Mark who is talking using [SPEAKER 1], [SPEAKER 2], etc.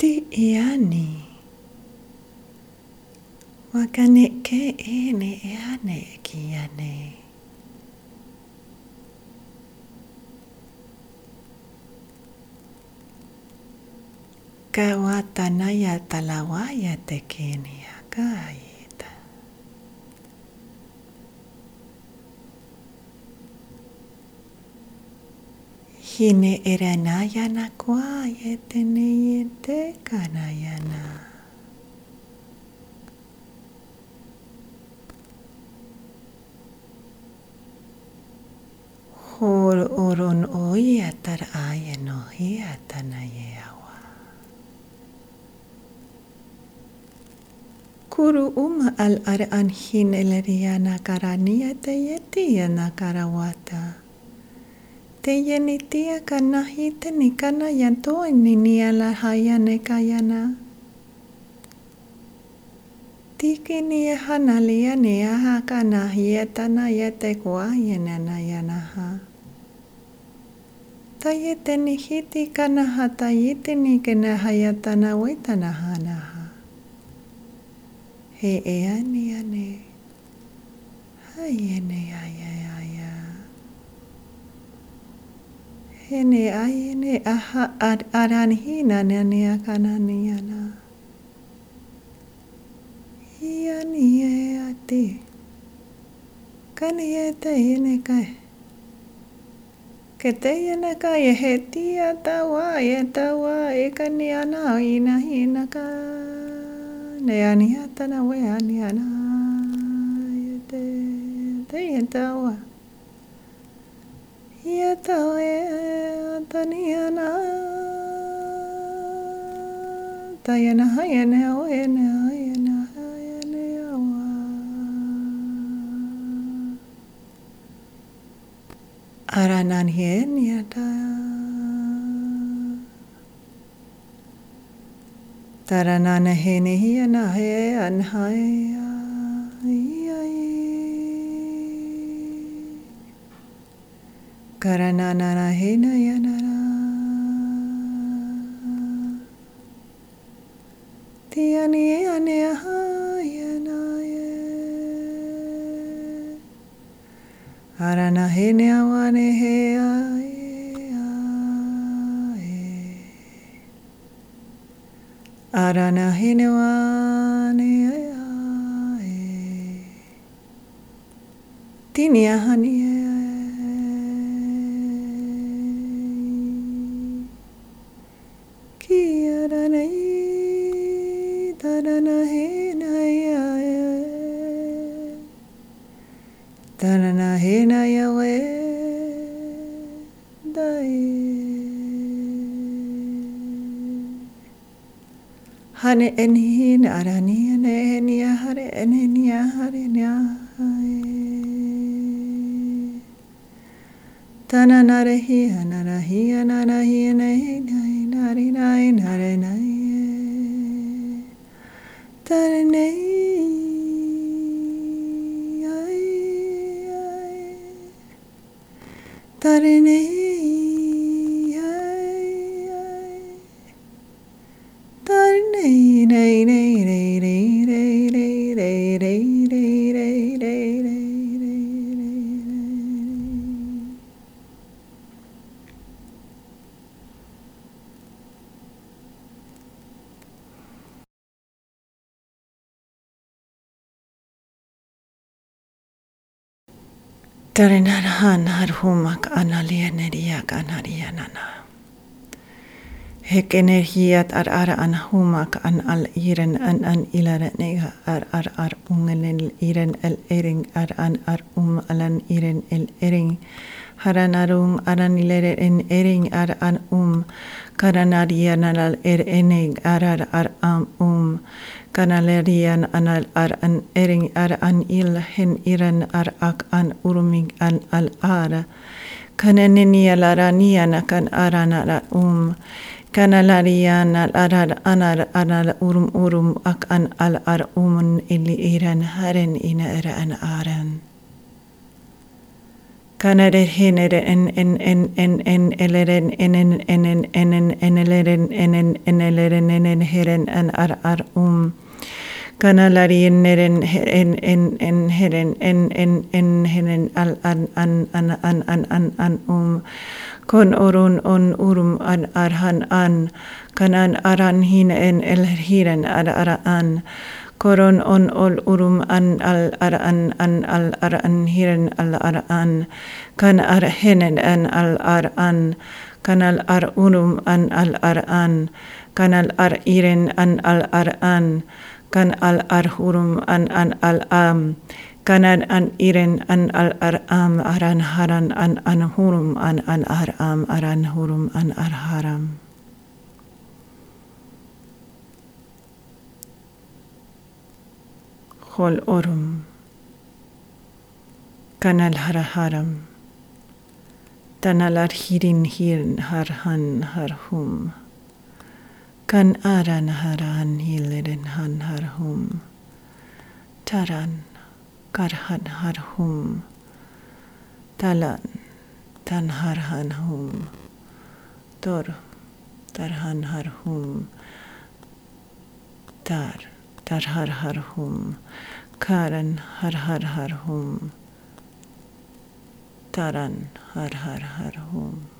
[SPEAKER 1] Τι Ιάννη. Μα κάνει και είναι Ιάννη και Ιάννη. Kawatanaya talawaya tekenia kai. Hine eranayana kuayeteneyete kanayana. Hor oron oi atar ayenohi. Kuru um al aran hine leriana karaniyete yeti yana karawata. Teyenitia kanahite nikana yanto niniala hayane kayana. Tiki ni e hanalia ni aha kanahietana yete kuayenana yanaha. Tayete ni hiti kanaha tayete ni kenahayatana wetanahanaha. He eani ane. Hayene ayane. hene aine aha ad aranhina nenia kananiana. Ia nie ati. Kanie teine kai. Ke teine kai e he tia tawa e tawa e kaniana o ina hina ka. Ne ania tana we aniana. E te teine tawa. Ia tawa e தனியனா தயன என என என அரணன் என் தரணன ஹே நெஹிய நஹே அன்ஹாயா Karananarahenayanara Tiyaniyanehayanaye Aranaheneawaneheaye Aranahenewaneaye Tiniahaniye Tanana hena yawe dai. Hare enhi narani ane niya hare ene niya hare niya hai. Tanana rehi anarahi anarahi ane nai nari nai nare nai. Tare nei. Tarene. Tarinanahan harhumak analieneriak anarianana. Hek energiat ar ar an humak an al iren an an ilare nega ar ar ar ungen el iren el ering ar an ar um alan iren el ering haran arung aran ilere en ering ar an um karanarian al er eneg ar ar ar am um kanalerian anal ar an ering ar an il hen iren ar ak an uruming an al ara kaneneni al aranian kan aran ar um kanalarian al arar anar anal urum urum ak an al ar umun ili iran haren ina era an aran Kanader hinner en en en en en eleren en en en en en en en eleren en en en eleren en en heren en ar ar um kanalarin neren en en en heren en en en heren al an an an an an an an um kon orun on urum an arhan an kanan aran hin en el hiren ar ar an كورون أون أول أروم أن ال الأرأن أن الأرأن هيرن الأرأن كان أرهنن أن الأرأن كان الأرأنم أن الأرأن كان الأرئرن أن الأرأن كان الأرهورم أن أن الأم كان أن إيرن أن الأرأم أرن هرن أن أن هورم أن أن أرأم أرن هورم أن أرهرم أر Hol orum. Kanal haraharam. Tanal Arhirin hirn harhan harhum. Kan aran haran hilerin han harhum. Taran karhan harhum. Talan tan harhan hum. Tor tarhan harhum. Tar कर हर हर हुम करण हर हर हर हुम करण हर हर हर हुम।